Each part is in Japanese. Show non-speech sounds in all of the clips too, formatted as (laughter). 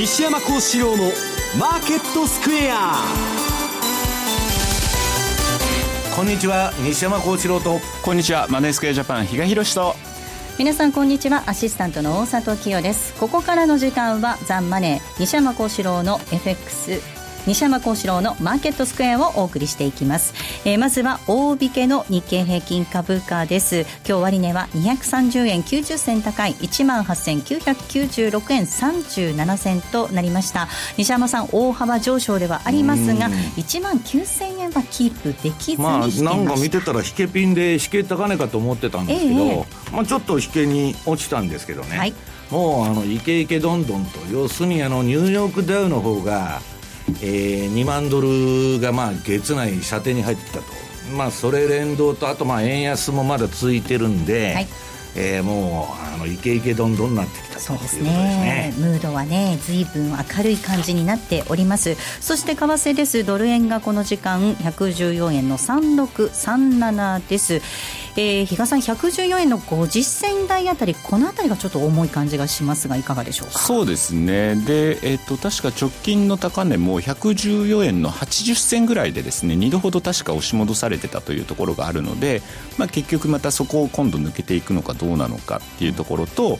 西山幸四郎のマーケットスクエア。こんにちは西山幸四郎と。こんにちはマネースクエアジャパン比嘉宏と。皆さんこんにちはアシスタントの大里清です。ここからの時間はザンマネー西山幸四郎の FX 西山幸四郎のマーケットスクエアをお送りしていきます、えー、まずは大引けの日経平均株価です。今日終値は230円90銭高い1万8996円37銭となりました。西山さん大幅上昇ではありますが1万9000円はキープできずにまあなんか見てたら引けピンで引け高値かと思ってたんですけど、えー、まあちょっと引けに落ちたんですけどね、はい、もうあのイケイケどんどんと要するにあのニューヨークダウの方がえー、2万ドルがまあ月内射程に入ってきたと、まあ、それ連動とあとまあ円安もまだ続いてるんで、はい。えー、もうあのイケイケどんどんなってきたそうですね、ムードはね随分明るい感じになっております。そして為替です。ドル円がこの時間114円の3637ですえー、比嘉さん114円の50銭台あたりこのあたりがちょっと重い感じがしますがいかがでしょうか？そうですね。で、えーと、確か直近の高値も114円の80銭ぐらいでですね2度ほど確か押し戻されてたというところがあるので、まあ、結局またそこを今度抜けていくのかどうなのかっていうところと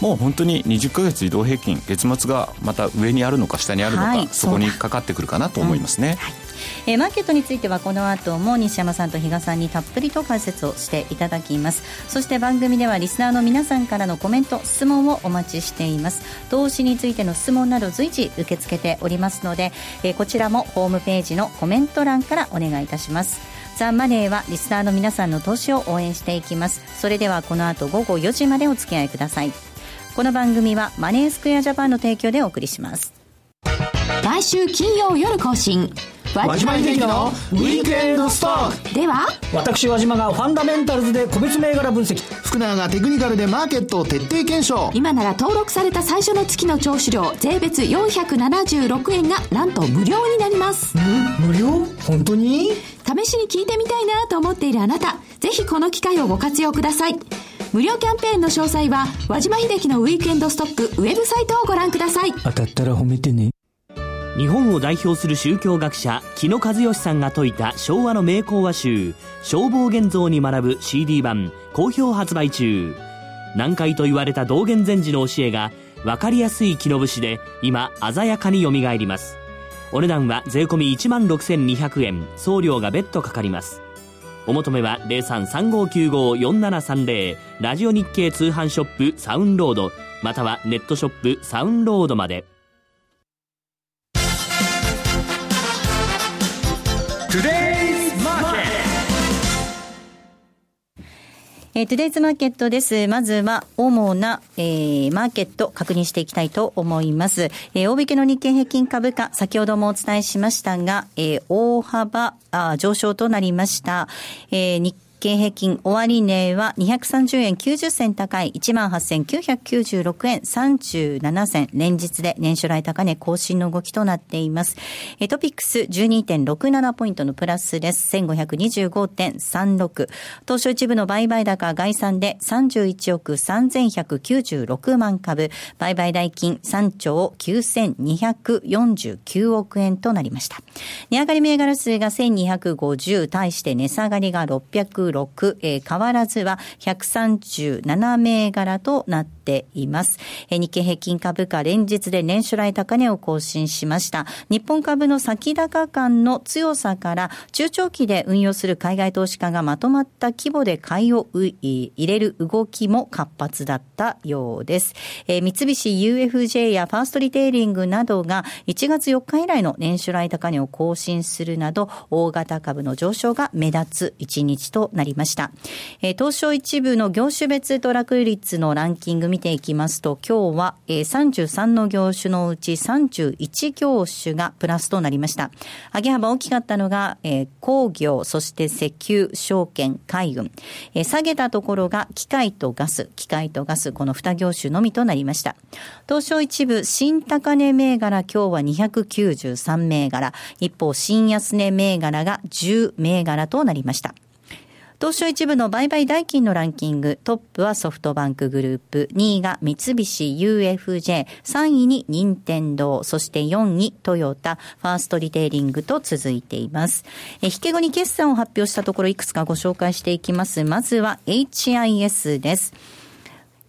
もう本当に20か月移動平均月末がまた上にあるのか下にあるのか、はい、そこにかかってくるかなと思いますね。うんはい。えー、マーケットについてはこの後も西山さんと比嘉さんにたっぷりと解説をしていただきます。そして番組ではリスナーの皆さんからのコメント質問をお待ちしています。投資についての質問など随時受け付けておりますので、えー、こちらもホームページのコメント欄からお願いいたします。ザ・マネーはリスナーの皆さんの投資を応援していきます。それではこの後午後4時までお付き合いくださいこの番組はマネースクエアジャパンの提供でお送りします。来週金曜夜更新。和島秀樹のウィークエンドストック。では私和島がファンダメンタルズで個別銘柄分析。福永がテクニカルでマーケットを徹底検証。今なら登録された最初の月の聴取料税別476円がなんと無料になります。無料？本当に？試しに聞いてみたいなと思っているあなたぜひこの機会をご活用ください無料キャンペーンの詳細は和島秀樹のウィークエンドストックウェブサイトをご覧ください。当たったら褒めてね。日本を代表する宗教学者木野和義さんが説いた昭和の名講話集消防現像に学ぶ CD 版好評発売中。難解と言われた道元禅師の教えが分かりやすい木の節で今鮮やかによみがえります。お値段は税込1万6200円。送料が別途かかりますお求めは0335954730ラジオ日経通販ショップサウンロードまたはネットショップサウンロードまで。えー、トゥデイズマーケットです。まずは、主な、えー、マーケット確認していきたいと思います。えー、大引けの日経平均株価、先ほどもお伝えしましたが、えー、大幅あ上昇となりました。えー、日経平均終値は230円90銭高い18,996円37銭。連日で年初来高値更新の動きとなっています。トピックス12.67ポイントのプラスです。1525.36。当初一部の売買高概算で31億3196万株。売買代金3兆9249億円となりました。値上がり銘柄数が1250対して値下がりが600 6えー、変わらずは137銘柄となっています。えー、日経平均株価連日で年初来高値を更新しました。日本株の先高感の強さから中長期で運用する海外投資家がまとまった規模で買いを入れる動きも活発だったようです。えー、三菱 UFJ やファーストリテイリングなどが1月4日以来の年初来高値を更新するなど大型株の上昇が目立つ1日となりなりました。えー、東証一部の業種別トラック率のランキング見ていきますと、今日は、えー、33の業種のうち31業種がプラスとなりました。上げ幅大きかったのが、えー、工業、そして石油、証券、海運。えー、下げたところが機械とガス、機械とガス、この2業種のみとなりました。東証一部新高値銘柄今日は293銘柄。一方、新安値銘柄が10銘柄となりました。東証一部の売買代金のランキング、トップはソフトバンクグループ、2位が三菱 UFJ、3位に任天堂、そして4位トヨタ、ファーストリテイリングと続いています。え引け後に決算を発表したところいくつかご紹介していきます。まずは HIS です。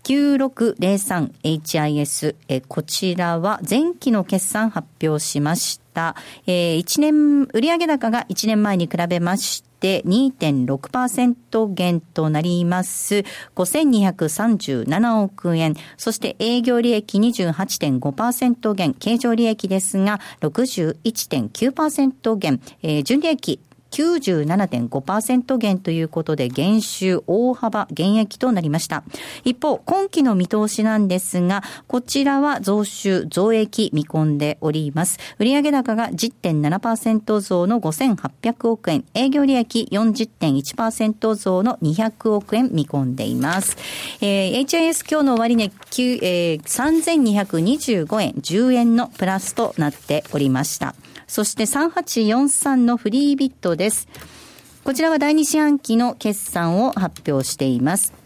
9603HIS、えこちらは前期の決算発表しました。えー、1年、売上高が1年前に比べまして、2.6%減となります。5237億円。そして営業利益28.5%減。経常利益ですが61.9%減。えー、純利益97.5%減ということで、減収大幅減益となりました。一方、今期の見通しなんですが、こちらは増収、増益見込んでおります。売上高が10.7%増の5800億円、営業利益40.1%増の200億円見込んでいます。えー、HIS 今日の終値、えー、3225円、10円のプラスとなっておりました。そして3843のフリービットです。こちらは第2四半期の決算を発表しています。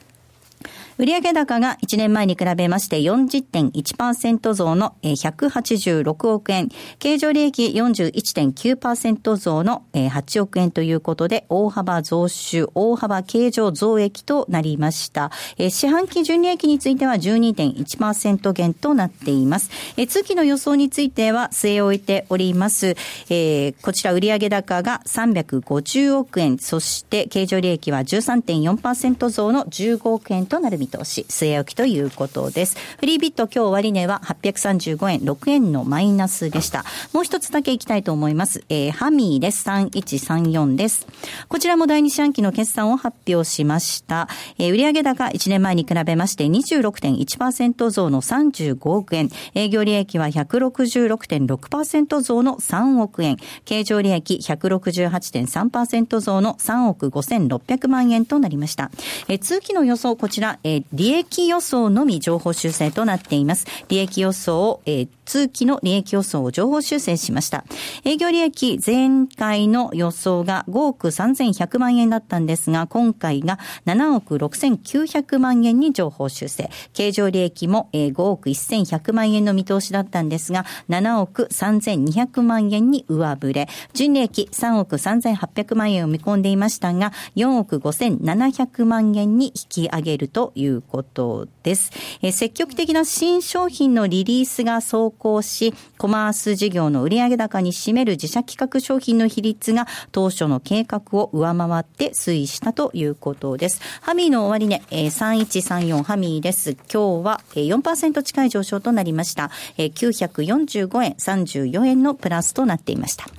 売上高が1年前に比べまして40.1%増の186億円、経常利益41.9%増の8億円ということで、大幅増収、大幅経常増益となりました。四半期純利益については12.1%減となっています。通期の予想については据え置いております。こちら売上高が350億円、そして経常利益は13.4%増の15億円となる見通し、据え置きということです。フリービット今日終値は835円、6円のマイナスでした。もう一つだけいきたいと思います。えー、ハミーです。3134です。こちらも第2四半期の決算を発表しました。えー、売上高1年前に比べまして26.1%増の35億円。営業利益は166.6%増の3億円。経常利益168.3%増の3億5600万円となりました。えー、通期の予想、こちら、えー利益予想のみ情報修正となっています。利益予想を、えー、通期の利益予想を情報修正しました。営業利益前回の予想が5億3100万円だったんですが、今回が7億6900万円に情報修正。経常利益も5億1100万円の見通しだったんですが、7億3200万円に上振れ。純利益3億3800万円を見込んでいましたが、4億5700万円に引き上げるといういうことです。え積極的な新商品のリリースが走行し、コマース事業の売上高に占める自社企画商品の比率が当初の計画を上回って推移したということです。ハミーの終値、え3134ハミーです。今日は4%近い上昇となりました。945円34円のプラスとなっていました。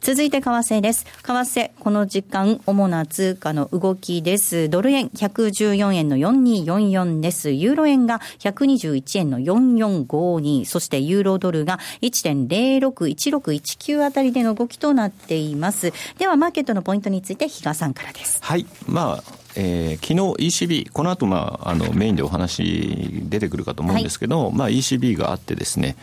続いて為替です。為替、この時間、主な通貨の動きです。ドル円114円の4244です。ユーロ円が121円の4452。そしてユーロドルが1.061619あたりでの動きとなっています。では、マーケットのポイントについて、比嘉さんからです。はい。まあ、えー、昨日 ECB、この後、まあ、あのメインでお話出てくるかと思うんですけど、はい、まあ、ECB があってですね、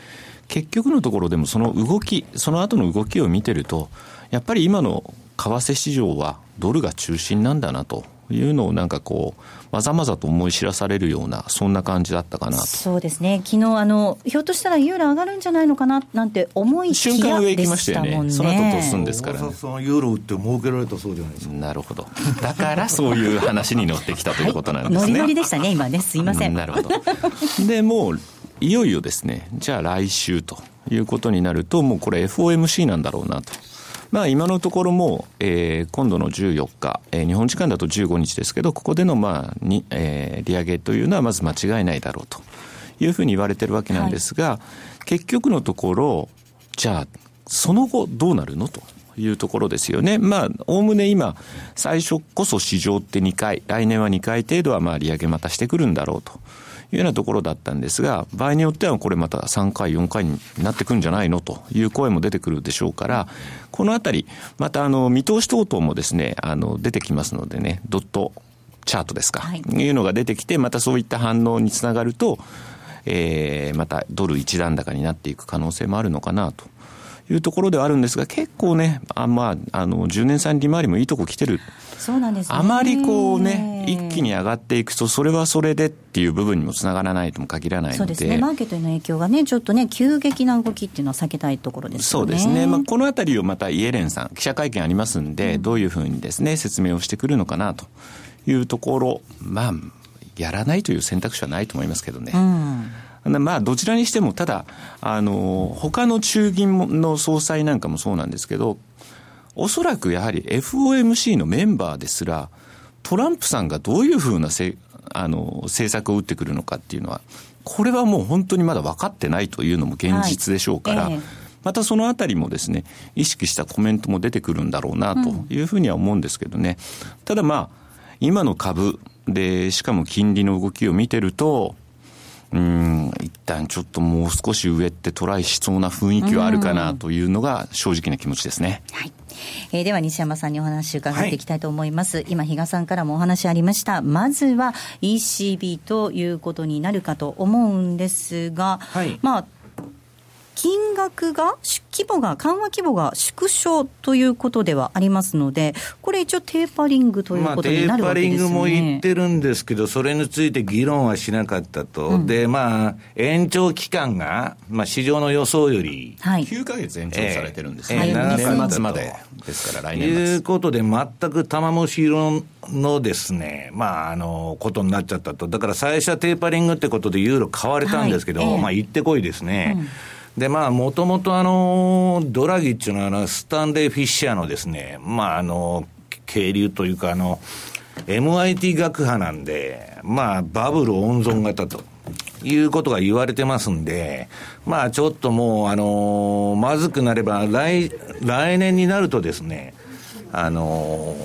結局のところでもその動き、その後の動きを見てると、やっぱり今の為替市場はドルが中心なんだなというのをなんかこう、まざまざと思い知らされるような、そんな感じだったかなと。そうですね。昨日あの、ひょっとしたらユーロ上がるんじゃないのかななんて思い瞬間上行きましたよね。その後とすんですからね。さんユーロ売って儲けられたそうじゃないですか。なるほど。だからそういう話に乗ってきたということなんですね。はい、ノリノリでしたね、今ね。すいません。なるほど。で、もう、いよいよですね、じゃあ来週ということになると、もうこれ FOMC なんだろうなと。まあ今のところも、えー、今度の14日、えー、日本時間だと15日ですけど、ここでのまあに、えー、利上げというのはまず間違いないだろうというふうに言われてるわけなんですが、はい、結局のところ、じゃあ、その後どうなるのと。いうところですよね。まあ、おおむね今、最初こそ市場って2回、来年は2回程度はまあ利上げまたしてくるんだろうというようなところだったんですが、場合によってはこれまた3回、4回になってくんじゃないのという声も出てくるでしょうから、このあたり、またあの、見通し等々もですね、あの、出てきますのでね、ドットチャートですか、はい、いうのが出てきて、またそういった反応につながると、えー、またドル一段高になっていく可能性もあるのかなといいうところではあるんですが、結構ね、あまあ、あの、10年債利回りもいいとこ来てる。そうなんです、ね、あまりこうね、一気に上がっていくと、それはそれでっていう部分にもつながらないとも限らないので。そうですね。マーケットへの影響がね、ちょっとね、急激な動きっていうのは避けたいところですね。そうですね。まあ、このあたりをまたイエレンさん、記者会見ありますんで、うん、どういうふうにですね、説明をしてくるのかなというところ、まあ、やらないという選択肢はないと思いますけどね。うんまあ、どちらにしても、ただ、あの、他の中銀の総裁なんかもそうなんですけど、おそらくやはり FOMC のメンバーですら、トランプさんがどういうふうなせあの政策を打ってくるのかっていうのは、これはもう本当にまだ分かってないというのも現実でしょうから、はいえまたそのあたりもですね、意識したコメントも出てくるんだろうなというふうには思うんですけどね。うん、ただまあ、今の株で、しかも金利の動きを見てると、うん、一旦ちょっともう少し上ってトライしそうな雰囲気はあるかなというのが正直な気持ちですね。はい。えー、では西山さんにお話伺っていきたいと思います。はい、今、比嘉さんからもお話ありました。まずは ECB ということになるかと思うんですが、はい、まあ、金額が、規模が、緩和規模が縮小ということではありますので、これ一応テーパリングということになるわけですよね、まあ、テーパリングも言ってるんですけど、それについて議論はしなかったと。うん、で、まあ、延長期間が、まあ、市場の予想より、はい、9か月延長されてるんですね。えー、年末までですから、来年末。ということで、全く玉虫色のですね、まあ、あの、ことになっちゃったと。だから最初はテーパリングってことでユーロ買われたんですけど、はいえー、まあ、行ってこいですね。うんで、まあ、もともとあの、ドラギっていうのは、スタンレー・フィッシャーのですね、まあ、あの、渓流というか、あの、MIT 学派なんで、まあ、バブル温存型と。いうことが言われてますんで、まあちょっともう、あのまずくなれば来、来年になるとですね、あの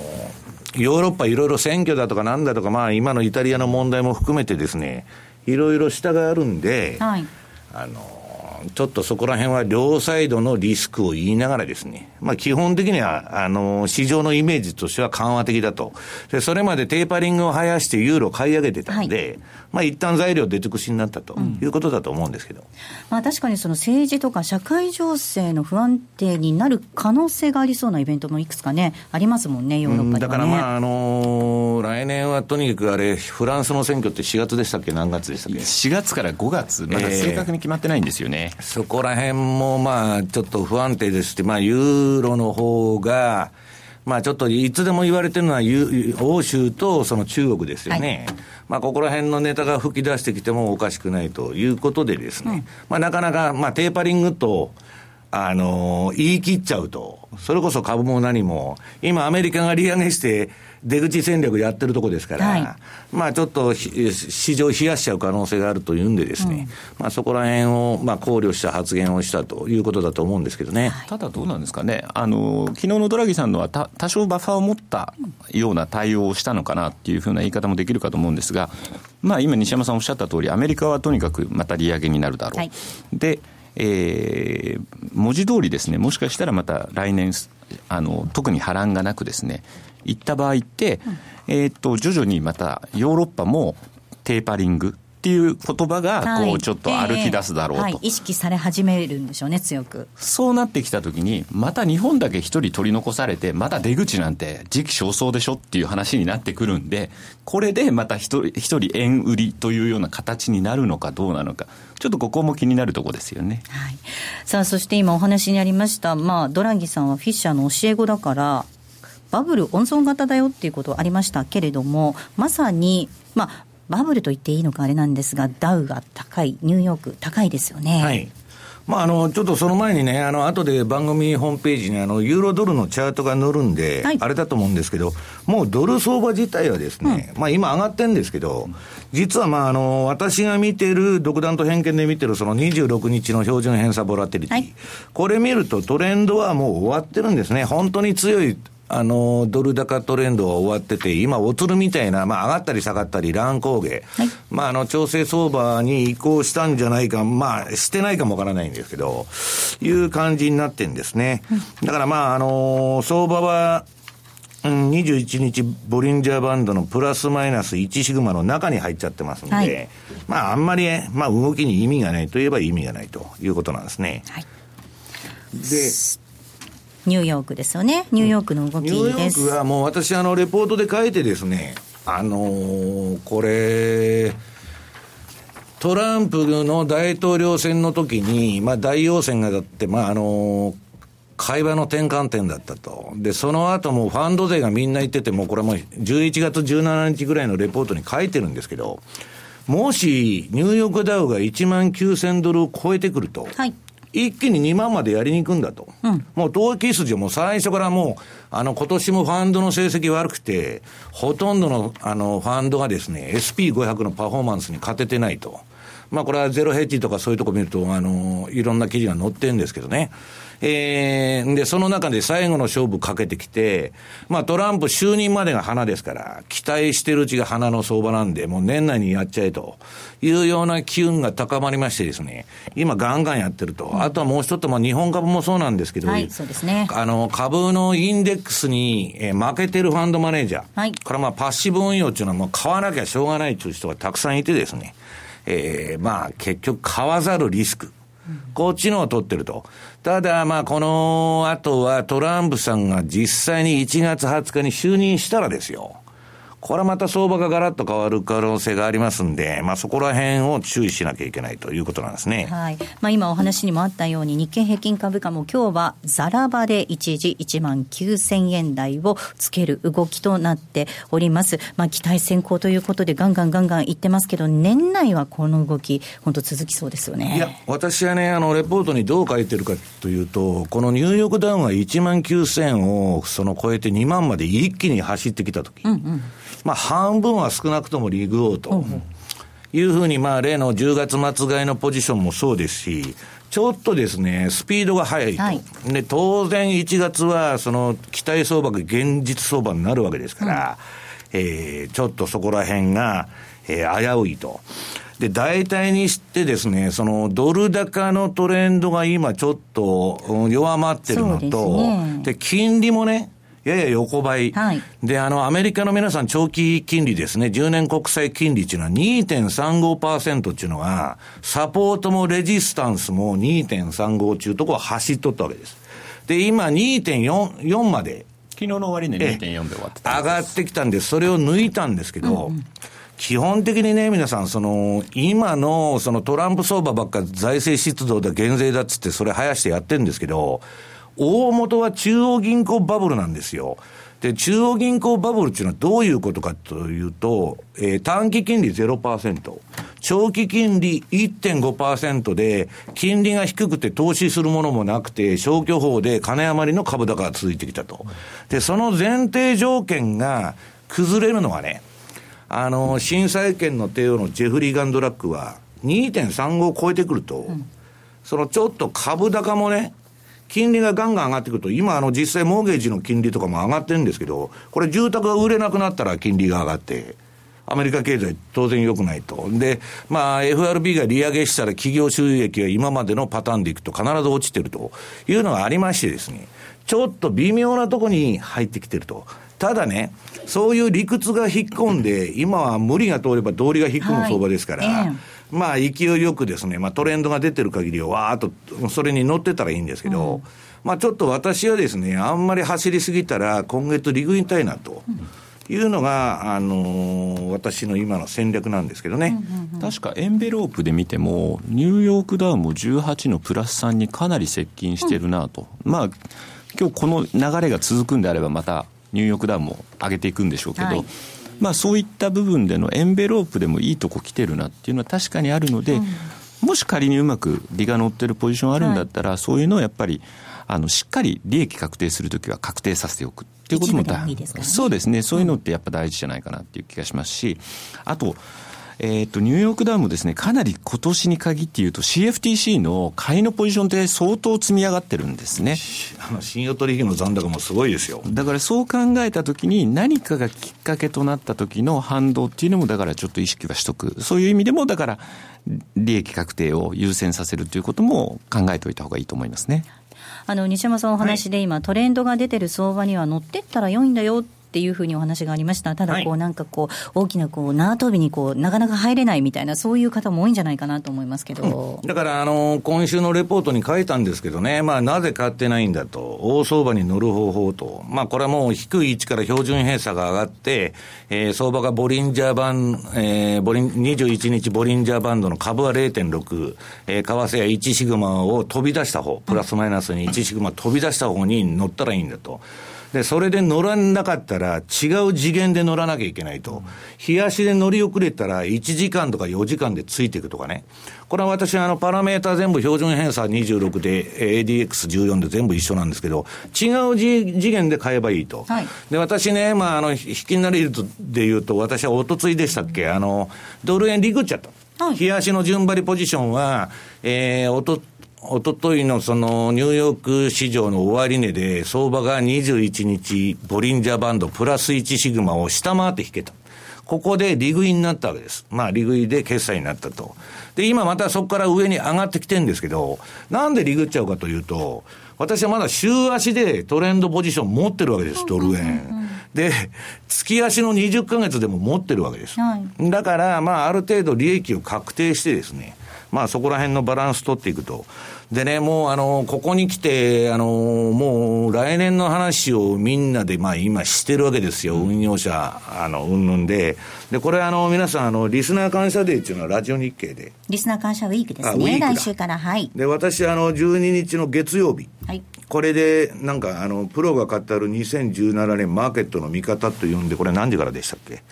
ヨーロッパいろいろ選挙だとかなんだとか、まあ今のイタリアの問題も含めてですね、いろいろ下があるんで、はい、あのちょっとそこら辺は両サイドのリスクを言いながらですね、まあ基本的には、あの、市場のイメージとしては緩和的だと。で、それまでテーパリングを生やしてユーロ買い上げてたんで、はい、まあ一旦材料出尽くしになったということだと思うんですけど。うん、まあ確かにその政治とか社会情勢の不安定になる可能性がありそうなイベントもいくつかね、ありますもんね、ヨーロッパだからまあ、あのー、来年はとにかくあれ、フランスの選挙って4月でしたっけ？何月でしたっけ ?4 月から5月、まだ正確に決まってないんですよね。えー、そこら辺もまあ、ちょっと不安定ですし、まあ、ユーロの方が、まあちょっといつでも言われてるのは欧州とその中国ですよね。はい、まあここら辺のネタが吹き出してきてもおかしくないということでですね、うん、まあなかなか、まあテーパリングと、あの言い切っちゃうと、それこそ株も何も、今アメリカが利上げして、出口戦略やってるとこですから、はい、まあちょっと市場冷やしちゃう可能性があるというんでですね、うん、まあそこら辺をまあ考慮した発言をしたということだと思うんですけどね。ただどうなんですかね、あの昨日のドラギさんのは多少バッファーを持ったような対応をしたのかなっていうふうな言い方もできるかと思うんですが、まあ今西山さんおっしゃった通り、アメリカはとにかくまた利上げになるだろう。はい、でえー、文字通りですね、もしかしたらまた来年、あの特に波乱がなくですね、行った場合って、うん、えっと、徐々にまたヨーロッパもテーパリングっていう言葉が、こう、ちょっと歩き出すだろうと、はいえーはい、意識され始めるんでしょうね、強く。そうなってきたときに、また日本だけ一人取り残されて、まだ出口なんて時期尚早でしょっていう話になってくるんで、これでまた一人、一人円売りというような形になるのかどうなのか。ちょっとここも気になるところですよね。はい。さあ、そして今お話にありました、まあ、ドラギさんはフィッシャーの教え子だから、バブル温存型だよっていうことありましたけれども、まさに、まあ、バブルと言っていいのかあれなんですが、ダウが高い、ニューヨーク高いですよね。はい。まあ、あの、ちょっとその前にね、あの、後で番組ホームページにあの、ユーロドルのチャートが載るんで、はい、あれだと思うんですけど、もうドル相場自体はですね、うん、まあ今上がってるんですけど、実はまああの、私が見てる、独断と偏見で見てるその26日の標準偏差ボラテリティ、はい、これ見るとトレンドはもう終わってるんですね。本当に強いあの、ドル高トレンドは終わってて、今、おつるみたいな、まあ、上がったり下がったり、乱高下、はい、まあ、あの、調整相場に移行したんじゃないか、まあ、してないかもわからないんですけど、いう感じになってんですね。だから、まあ、あの、相場は、うん、21日、ボリンジャーバンドのプラスマイナス1シグマの中に入っちゃってますんで、はい、まあ、あんまり、まあ、動きに意味がないといえば意味がないということなんですね。はい。でニューヨークですよね。ニューヨークの動きです。ニューヨークはもう私、あの、レポートで書いてですね、あのー、これ、トランプの大統領選の時に、まあ、大陽線がだって、まあ、あのー、会話の転換点だったと。で、その後もファンド税がみんな言ってて、もうこれも11月17日ぐらいのレポートに書いてるんですけど、もし、ニューヨークダウが1万9000ドルを超えてくると、はい、一気に2万までやりに行くんだと。うん、もう投機筋はもう最初からもう、あの、今年もファンドの成績悪くて、ほとんどの、あの、ファンドがですね、SP500 のパフォーマンスに勝ててないと。まあこれはゼロヘッジとかそういうとこ見ると、あの、いろんな記事が載ってるんですけどね。えー、で、その中で最後の勝負かけてきて、まあトランプ就任までが花ですから、期待してるうちが花の相場なんで、もう年内にやっちゃえというような機運が高まりましてですね、今ガンガンやってると。うん、あとはもう一つ、まあ日本株もそうなんですけど、はい、そうですね。あの、株のインデックスに、えー、負けてるファンドマネージャー。はい。これまあパッシブ運用っていうのはもう買わなきゃしょうがないという人がたくさんいてですね、えー、まあ結局買わざるリスク。こっちのを取ってると。ただ、まあ、この後はトランプさんが実際に1月20日に就任したらですよ。これはまた相場がガラッと変わる可能性がありますんで、まあ、そこら辺を注意しなきゃいけないということなんですね。はい。まあ、今お話にもあったように、日経平均株価も今日はザラ場で一時1万9000円台をつける動きとなっております。まあ、期待先行ということで、ガンガンガンガンいってますけど、年内はこの動き、本当続きそうですよね。いや、私はね、あの、レポートにどう書いてるかというと、このニューヨークダウンが1万9000をその超えて2万まで一気に走ってきたとき、うんうんまあ、半分は少なくともリーグ王と。いうふうに、まあ、例の10月末買いのポジションもそうですし、ちょっとですね、スピードが速いと。はい、で、当然1月は、その、期待相場が現実相場になるわけですから、うん、えー、ちょっとそこら辺が、えー、危ういと。で、大体にしてですね、その、ドル高のトレンドが今ちょっと弱まってるのと、で、ね、金利もね、やや横ばい。はい。で、あの、アメリカの皆さん長期金利ですね、10年国債金利っていうのは2.35%っていうのが、サポートもレジスタンスも2.35中とこは走っとったわけです。で、今2.4まで。昨日の終値2.4で終わって上がってきたんで、それを抜いたんですけど、うんうん基本的にね、皆さん、その、今の、そのトランプ相場ばっか財政出動で減税だっつって、それ生やしてやってるんですけど、大元は中央銀行バブルなんですよ。で、中央銀行バブルっていうのはどういうことかというと、えー、短期金利0%、長期金利1.5%で、金利が低くて投資するものもなくて、消去法で金余りの株高が続いてきたと。で、その前提条件が崩れるのはね、あの、震災権の帝王のジェフリー・ガンドラックは2.35を超えてくると、うん、そのちょっと株高もね、金利がガンガン上がってくると、今、あの、実際モーゲージの金利とかも上がってるんですけど、これ住宅が売れなくなったら金利が上がって、アメリカ経済当然良くないと。で、まあ、FRB が利上げしたら企業収益が今までのパターンでいくと必ず落ちてるというのがありましてですね、ちょっと微妙なとこに入ってきてると。ただね、そういう理屈が引っ込んで、今は無理が通れば道理が引っ込む相場ですから、はいまあ勢いよくですね、まあトレンドが出てる限りはわーっとそれに乗ってたらいいんですけど、うん、まあちょっと私はですね、あんまり走りすぎたら今月リグインたいなと。いうのが、あのー、私の今の戦略なんですけどね、確かエンベロープで見ても、ニューヨークダウンも18のプラス3にかなり接近してるなと、うん、まあ今日この流れが続くんであれば、またニューヨークダウンも上げていくんでしょうけど、はいまあ、そういった部分でのエンベロープでもいいとこ来てるなっていうのは確かにあるので、うん、もし仮にうまく利が乗ってるポジションあるんだったら、はい、そういうのをやっぱりあのしっかり利益確定するときは確定させておくっていうことも大事、ね、そうですね。そういうのってやっぱ大事じゃないかなっていう気がしますしあとえっ、ー、と、ニューヨークダウもですね、かなり今年に限って言うと CFTC の買いのポジションって相当積み上がってるんですね。あの、信用取引の残高もすごいですよ。だからそう考えたときに何かがきっかけとなった時の反動っていうのもだからちょっと意識はしとく。そういう意味でもだから利益確定を優先させるということも考えておいた方がいいと思いますね。あの西山さんお話で今、はい、トレンドが出てる相場には乗ってったら良いんだよっっていうふうにお話がありました。ただ、こう、なんかこう、大きなこう、縄跳びにこう、なかなか入れないみたいな、そういう方も多いんじゃないかなと思いますけど。うん、だから、あの、今週のレポートに書いたんですけどね、まあ、なぜ買ってないんだと、大相場に乗る方法と、まあ、これはもう低い位置から標準偏差が上がって、えー、相場がボリンジャーバン、えー、ボリン、21日ボリンジャーバンドの株は0.6、えー、為替や1シグマを飛び出した方、プラスマイナスに1シグマ飛び出した方に乗ったらいいんだと。で、それで乗らなかったら、違う次元で乗らなきゃいけないと。冷やしで乗り遅れたら、1時間とか4時間でついていくとかね。これは私はあの、パラメータ全部標準偏差26で、ADX14 で全部一緒なんですけど、違う次元で買えばいいと。はい、で、私ね、まあ、あの、引きなり率で言うと、私はおとついでしたっけ、あの、ドル円リグっちゃった。はい、冷やしの順張りポジションは、えー、おと、おとといのそのニューヨーク市場の終値で、相場が21日、ボリンジャーバンドプラス1シグマを下回って引けた。ここで利食いになったわけです。まあ、利食いで決済になったと。で、今またそこから上に上がってきてるんですけど、なんで利食っちゃうかというと、私はまだ週足でトレンドポジション持ってるわけです、ドル円。で、月足の20ヶ月でも持ってるわけです。はい、だから、まあ、ある程度利益を確定してですね、まあそこら辺のバランス取っていくと。でね、もうあの、ここに来て、あの、もう来年の話をみんなで、まあ今してるわけですよ。運用者、あの、うんぬんで。で、これあの、皆さん、あの、リスナー感謝デーっていうのはラジオ日経で。リスナー感謝ウィークですね。来週から、はい。で、私、あの、12日の月曜日。はい。これで、なんか、あの、プロが語る2017年マーケットの見方と呼んで、これ何時からでしたっけ？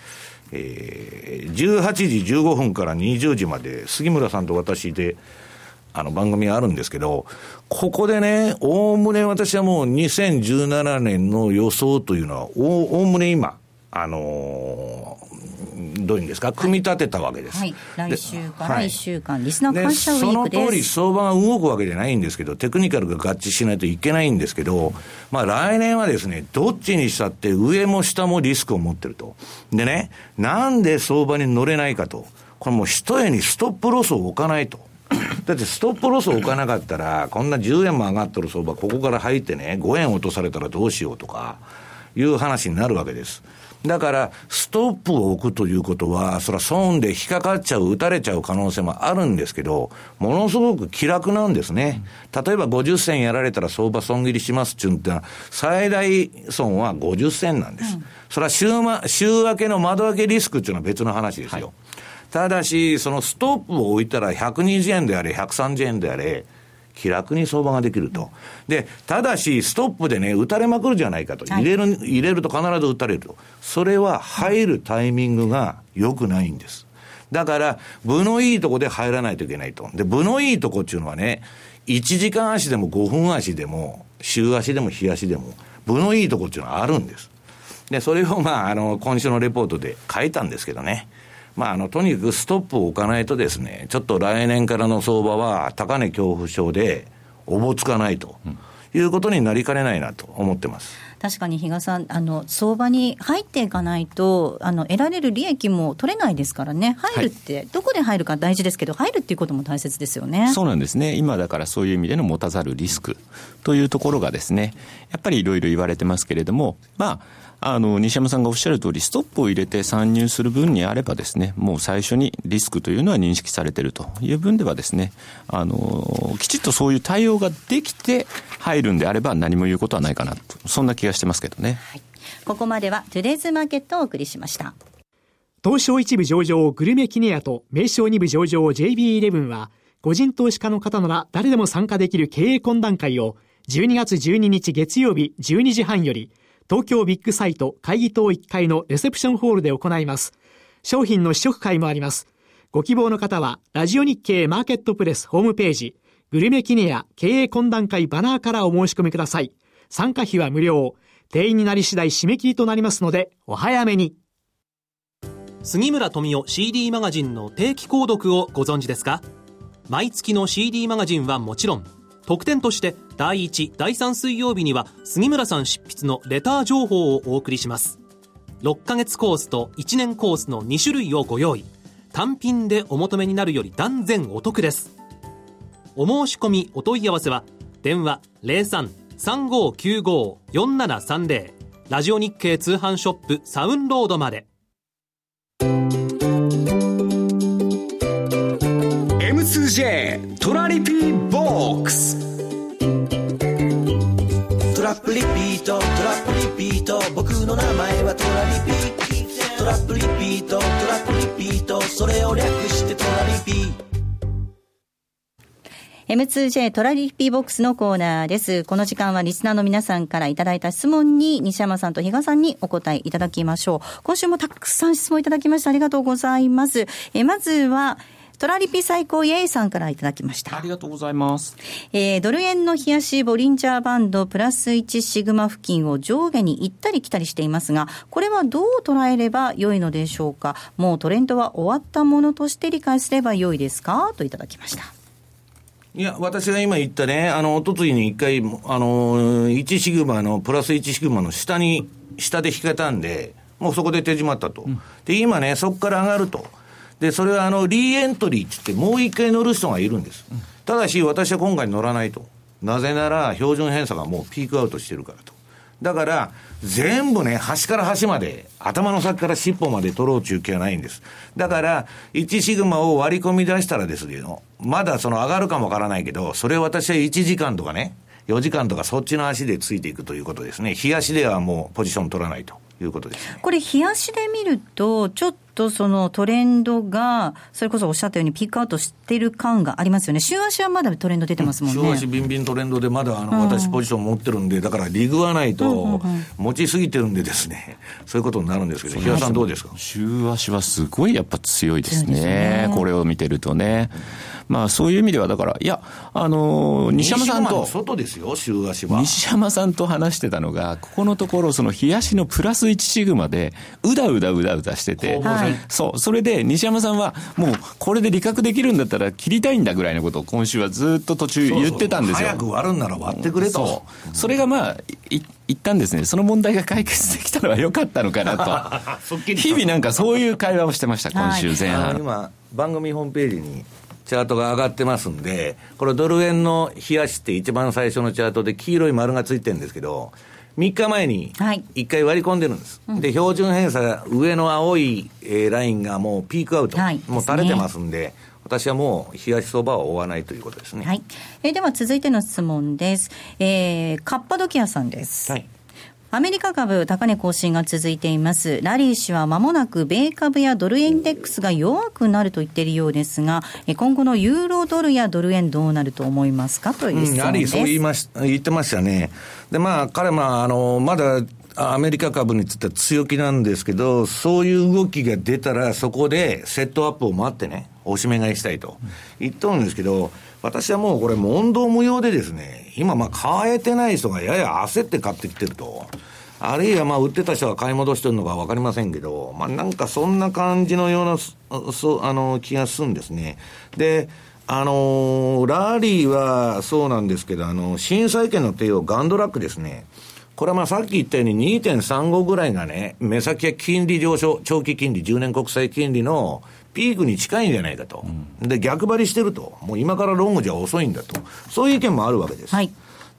えー、18時15分から20時まで、杉村さんと私で、あの番組があるんですけど、ここでね、おおむね私はもう2017年の予想というのは、おおむね今、あのー、どういうんですか、組み立てたわけです。はい、来週から1週間、はい、リスナー感謝ウィークその通り相場が動くわけじゃないんですけど、テクニカルが合致しないといけないんですけど、まあ来年はですね、どっちにしたって上も下もリスクを持ってると。でね、なんで相場に乗れないかと。これもう一重にストップロスを置かないと。(laughs) だってストップロスを置かなかったら、こんな10円も上がってる相場、ここから入ってね、5円落とされたらどうしようとか、いう話になるわけです。だから、ストップを置くということは、それは損で引っかかっちゃう、打たれちゃう可能性もあるんですけど、ものすごく気楽なんですね。例えば50銭やられたら相場損切りしますっていうのは、最大損は50銭なんです。うん、それは週,、ま、週明けの窓開けリスクっていうのは別の話ですよ。はい、ただし、そのストップを置いたら120円であれ、130円であれ、気楽に相場ができると。で、ただし、ストップでね、打たれまくるじゃないかと。入れる、はい、入れると必ず打たれると。それは入るタイミングが良くないんです。だから、部のいいとこで入らないといけないと。で、部のいいとこっていうのはね、1時間足でも5分足でも、週足でも日足でも、部のいいとこっていうのはあるんです。で、それをまあ、あの、今週のレポートで書いたんですけどね。まあ、あの、とにかくストップを置かないとですね、ちょっと来年からの相場は高値恐怖症でおぼつかないと。いうことになりかねないなと思ってます。確かに比嘉さん、あの相場に入っていかないとあの、得られる利益も取れないですからね、入るって、はい、どこで入るか大事ですけど、入るっていうことも大切ですよね。そうなんですね、今だからそういう意味での持たざるリスクというところがですね、やっぱりいろいろ言われてますけれども、まあ、あの、西山さんがおっしゃる通り、ストップを入れて参入する分にあればですね、もう最初にリスクというのは認識されているという分ではですね、あの、きちっとそういう対応ができて入るんであれば何も言うことはないかなと、そんな気がしてますけどね。はい、ここまではトゥデイズマーケットをお送りしました。東証一部上場グルメキネアと名称二部上場 JB11 は、個人投資家の方なら誰でも参加できる経営懇談会を12月12日月曜日12時半より東京ビッグサイト会議棟1階のレセプションホールで行います。商品の試食会もあります。ご希望の方は、ラジオ日経マーケットプレスホームページ、グルメキネア経営懇談会バナーからお申し込みください。参加費は無料。定員になり次第締め切りとなりますので、お早めに。杉村富夫 CD マガジンの定期購読をご存知ですか？毎月の CD マガジンはもちろん、特典として第1、第3水曜日には杉村さん執筆のレター情報をお送りします。6ヶ月コースと1年コースの2種類をご用意。単品でお求めになるより断然お得です。お申し込みお問い合わせは電話03-3595-4730ラジオ日経通販ショップサウンロードまで M2J トラリピーボックストラップリピートトラップリピート僕の名前はトラリピトラップリピートトラップリピートそれを略してトラリピ M2J トラリピボックスのコーナーです。この時間はリスナーの皆さんからいただいた質問に西山さんと比嘉さんにお答えいただきましょう。今週もたくさん質問いただきましてありがとうございます。えまずは、トラリピ最高イエイさんからいただきました。ありがとうございます。えー、ドル円の冷やしボリンジャーバンドプラス1シグマ付近を上下に行ったり来たりしていますが、これはどう捉えれば良いのでしょうか？もうトレンドは終わったものとして理解すれば良いですか？といただきました。いや、私が今言ったね、あの、おとついに一回、あの、1シグマの、プラス1シグマの下に、下で引けたんで、もうそこで手締まったと。うん、で、今ね、そこから上がると。で、それはあの、リーエントリーって言って、もう一回乗る人がいるんです。ただし、私は今回乗らないと。なぜなら、標準偏差がもうピークアウトしてるからと。だから、全部ね、端から端まで、頭の先から尻尾まで取ろう中継はないんです。だから、1シグマを割り込み出したらですよ、まだその上がるかもわからないけど、それ私は1時間とかね、4時間とかそっちの足でついていくということですね。日足ではもうポジション取らないと。いうことです、ね、これ、日足で見ると、ちょっとそのトレンドが、それこそおっしゃったように、ピークアウトしてる感がありますよね、週足はまだトレンド出てますもんね。週足ビンビントレンドで、まだあの、私、ポジション持ってるんで、だからリグはないと、持ちすぎてるんでですね、そういうことになるんですけど、日嘉さん、どうですか？週足はすごいやっぱ強いですね、すね。これを見てるとね。まあそういう意味では、だから、いや、あのー、西山さんと、外ですよ、週足は。西山さんと話してたのが、ここのところ、その日足のプラス1シグマで、うだうだうだうだしてて、はい、そう、それで西山さんは、もうこれで利確できるんだったら切りたいんだぐらいのことを今週はずっと途中言ってたんですよ。そうそう早く割るんなら割ってくれと。そう。それがまあ、い一旦ですね、その問題が解決できたのは良かったのかなと。(laughs) 日々なんかそういう会話をしてました、今週前半。はい、今、番組ホームページにチャートが上がってますんで、これドル円の冷やしって一番最初のチャートで黄色い丸がついてるんですけど、3日前に1回割り込んでるんです。はい、で、標準偏差、上の青い、えー、ラインがもうピークアウト、はい、もう垂れてますんで、私はもう冷やし相場は追わないということですね。はい。えー、では続いての質問です。えー、カッパドキアさんです。はい。アメリカ株高値更新が続いています。ラリー氏は間もなく米株やドルインデックスが弱くなると言っているようですが、今後のユーロドルやドル円どうなると思いますか？という質問です。うん、ラリーそう言いまし言ってましたね。で、まあ、彼も、あの、まだ、アメリカ株については強気なんですけど、そういう動きが出たら、そこでセットアップを待ってね、おしめ買いしたいと言っとるんですけど、私はもうこれ、問答無用でですね、今、まあ、買えてない人がやや焦って買ってきてると。あるいはまあ売ってた人が買い戻してるのか分かりませんけど、まあなんかそんな感じのような、そあの気がするんですね。で、あのー、ラリーはそうなんですけど、あの、新債券の定応、ガンドラックですね。これはまあさっき言ったように2.35ぐらいがね、目先は金利上昇、長期金利、10年国債金利のピークに近いんじゃないかと。うん、で、逆張りしてると。もう今からロングじゃ遅いんだと。そういう意見もあるわけです。はい。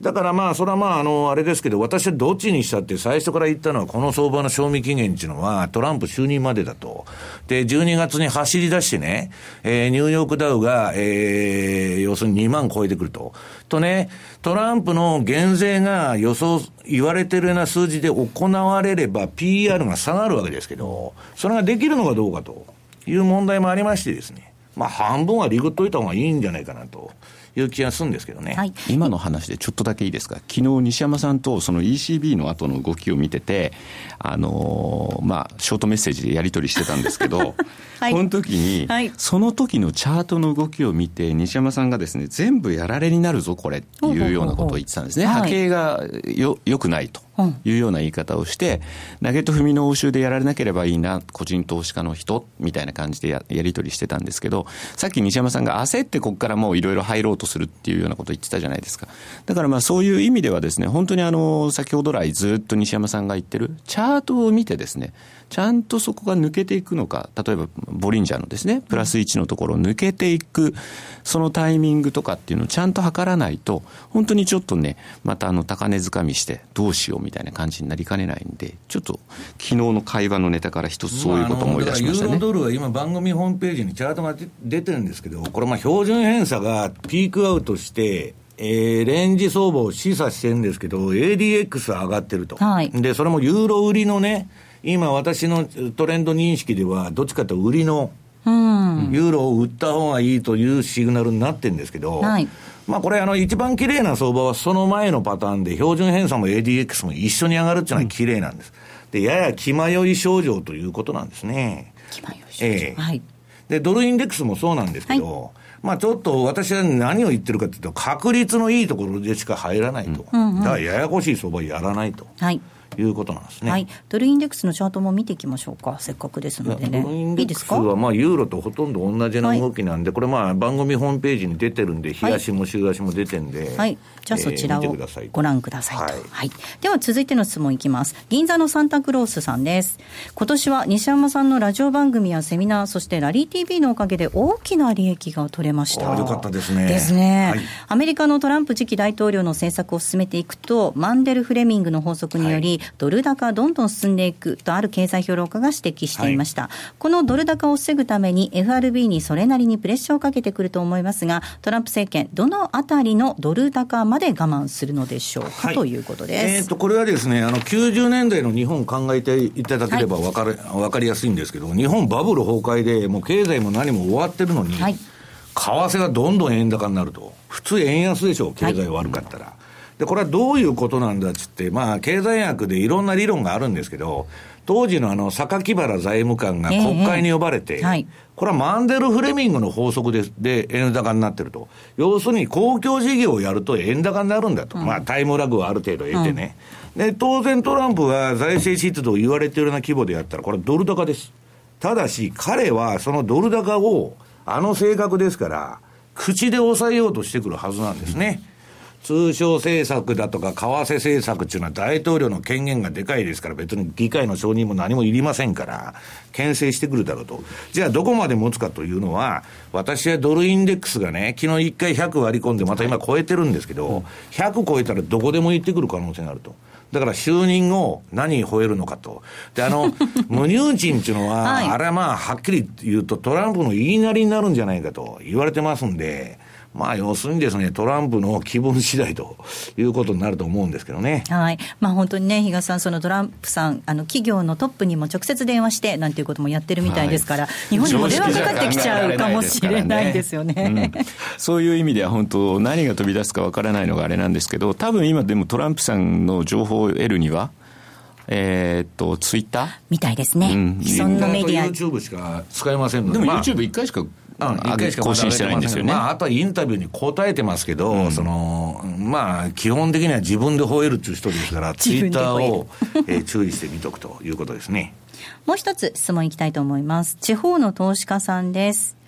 だからまあ、それはまあ、あの、あれですけど、私はどっちにしたって最初から言ったのは、この相場の賞味期限っていうのは、トランプ就任までだと。で、12月に走り出してね、えー、ニューヨークダウが、えー、要するに2万超えてくると。とね、トランプの減税が予想、言われてるような数字で行われれば、PR が下がるわけですけど、それができるのかどうかという問題もありましてですね。まあ、半分はリグっといた方がいいんじゃないかなと。いう気がするんですけどね、はい、今の話でちょっとだけいいですか、昨日西山さんとその ECB の後の動きを見てて、あのー、まあ、ショートメッセージでやり取りしてたんですけど、(laughs) はい、この時に、はい、その時のチャートの動きを見て、西山さんがですね、全部やられになるぞ、これっていうようなことを言ってたんですね。波形がよ、よくないと。いうような言い方をして、ナゲット踏みの応酬でやられなければいいな、個人投資家の人みたいな感じでややり取りしてたんですけど、さっき西山さんが焦ってここからもういろいろ入ろうとするっていうようなこと言ってたじゃないですか。だからまあそういう意味ではですね、本当にあの、先ほど来ずっと西山さんが言ってる、チャートを見てですね、ちゃんとそこが抜けていくのか、例えばボリンジャーのですね、プラス1のところを抜けていく、そのタイミングとかっていうのをちゃんと測らないと、本当にちょっとね、またあの高値掴みしてどうしようみたいな感じになりかねないんで、ちょっと昨日の会話のネタから一つそういうことを思い出しましたね。ユーロドルは今番組ホームページにチャートが出てるんですけど、これまあ標準偏差がピークアウトして、えー、レンジ相場を示唆してるんですけど、ADX は上がってると。はい、で、それもユーロ売りのね、今私のトレンド認識では、どっちかというと売りの、ユーロを売った方がいいというシグナルになってるんですけど、はい、まあこれあの一番綺麗な相場はその前のパターンで、標準偏差も ADX も一緒に上がるっていうのは綺麗なんです。で、やや気迷い症状ということなんですね。気迷い症状。えー、はい。で、ドルインデックスもそうなんですけど、はいまあちょっと私は何を言ってるかというと、確率のいいところでしか入らないと。うんうん、だからややこしい相場やらないと。はい。いうことなんですね、はい、ドルインデックスのチャートも見ていきましょうか、せっかくですのでね。ドルインデックスはまあユーロとほとんど同じな動きなんで、はい、これ、まあ番組ホームページに出てるんで、日足も週足も出てるんで、はい、じゃあそちらをご覧くださいと、はい、はい、では続いての質問いきます、銀座のサンタクロースさんです。今年は西山さんのラジオ番組やセミナー、そしてラリー TV のおかげで大きな利益が取れました。よかったですね。ですね、はい、アメリカのトランプ次期大統領の政策を進めていくと、マンデル・フレミングの法則により、ドル高どんどん進んでいくとある経済評論家が指摘していました、はい、このドル高を防ぐために FRB にそれなりにプレッシャーをかけてくると思いますがトランプ政権どのあたりのドル高まで我慢するのでしょうか、はい、ということです、えーと、これはですねあの90年代の日本考えていただければ分かる、はい、分かりやすいんですけど日本バブル崩壊でもう経済も何も終わってるのに、為替がどんどん円高になると普通円安でしょう経済悪かったら、で、これはどういうことなんだっつって、まあ、経済学でいろんな理論があるんですけど、当時のあの、榊原財務官が国会に呼ばれて、えーはい、これはマンデル・フレミングの法則でで円高になってると。要するに公共事業をやると円高になるんだと。うん、まあ、タイムラグはある程度得てね。うん、で、当然トランプが財政出動言われているような規模でやったら、これドル高です。ただし、彼はそのドル高を、あの性格ですから、口で抑えようとしてくるはずなんですね。通商政策だとか、為替政策っていうのは大統領の権限がでかいですから、別に議会の承認も何もいりませんから、牽制してくるだろうと。じゃあどこまで持つかというのは、私はドルインデックスがね、昨日一回100割り込んで、また今超えてるんですけど、100超えたらどこでも行ってくる可能性があると。だから就任後、何に吠えるのかと。で、あの、(laughs) 無入賃っていうのは、はい、あれはまあ、はっきり言うとトランプの言いなりになるんじゃないかと言われてますんで、まあ、要するにですね、トランプの気分次第ということになると思うんですけどね。はい。まあ、本当にね、比嘉さん、そのトランプさん、あの、企業のトップにも直接電話して、なんていうこともやってるみたいですから、はい、日本にも電話かかってきちゃうかもしれないですよね。(laughs) うん、そういう意味では、本当、何が飛び出すかわからないのがあれなんですけど、多分今でもトランプさんの情報を得るには、えー、っと、ツイッター？みたいですね。うん、既存のメディア。YouTube しか使えませんので。でも YouTube 一回しかうん、回しか更新してないんですよね。まあ、あとはインタビューに答えてますけど、うん、その、まあ、基本的には自分で吠えるっていう人ですから、ツイッターを、えー、注意して見とくということですね。(laughs) もう一つ質問いきたいと思います。地方の投資家さんです。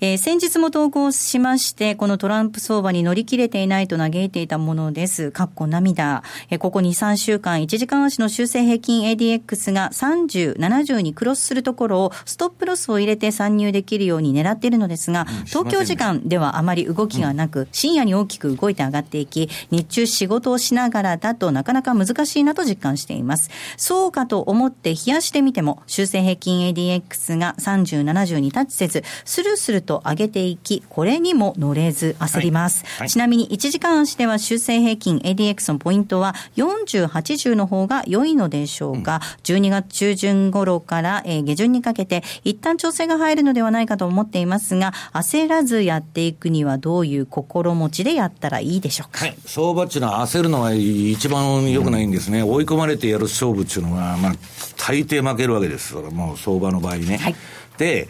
えー、先日も投稿しまして、このトランプ相場に乗り切れていないと嘆いていたものです。かっこ涙。えー、ここ2、3週間、1時間足の修正平均 ADX が30、70にクロスするところをストップロスを入れて参入できるように狙っているのですが、東京時間ではあまり動きがなく、深夜に大きく動いて上がっていき、日中仕事をしながらだとなかなか難しいなと実感しています。そうかと思って冷やしてみても、修正平均 ADX が30、70にタッチせず、スルスルと上げていき、これにも乗れず焦ります。はいはい、ちなみに1時間足では修正平均 ADX のポイントは40、80の方が良いのでしょうか？うん、12月中旬頃から、えー、下旬にかけて一旦調整が入るのではないかと思っていますが、焦らずやっていくにはどういう心持ちでやったらいいでしょうか？はい、相場っていうのは焦るのが一番良くないんですね。うん、追い込まれてやる勝負っていうのは、まあ、大抵負けるわけです。もう相場の場合ね。はい、で、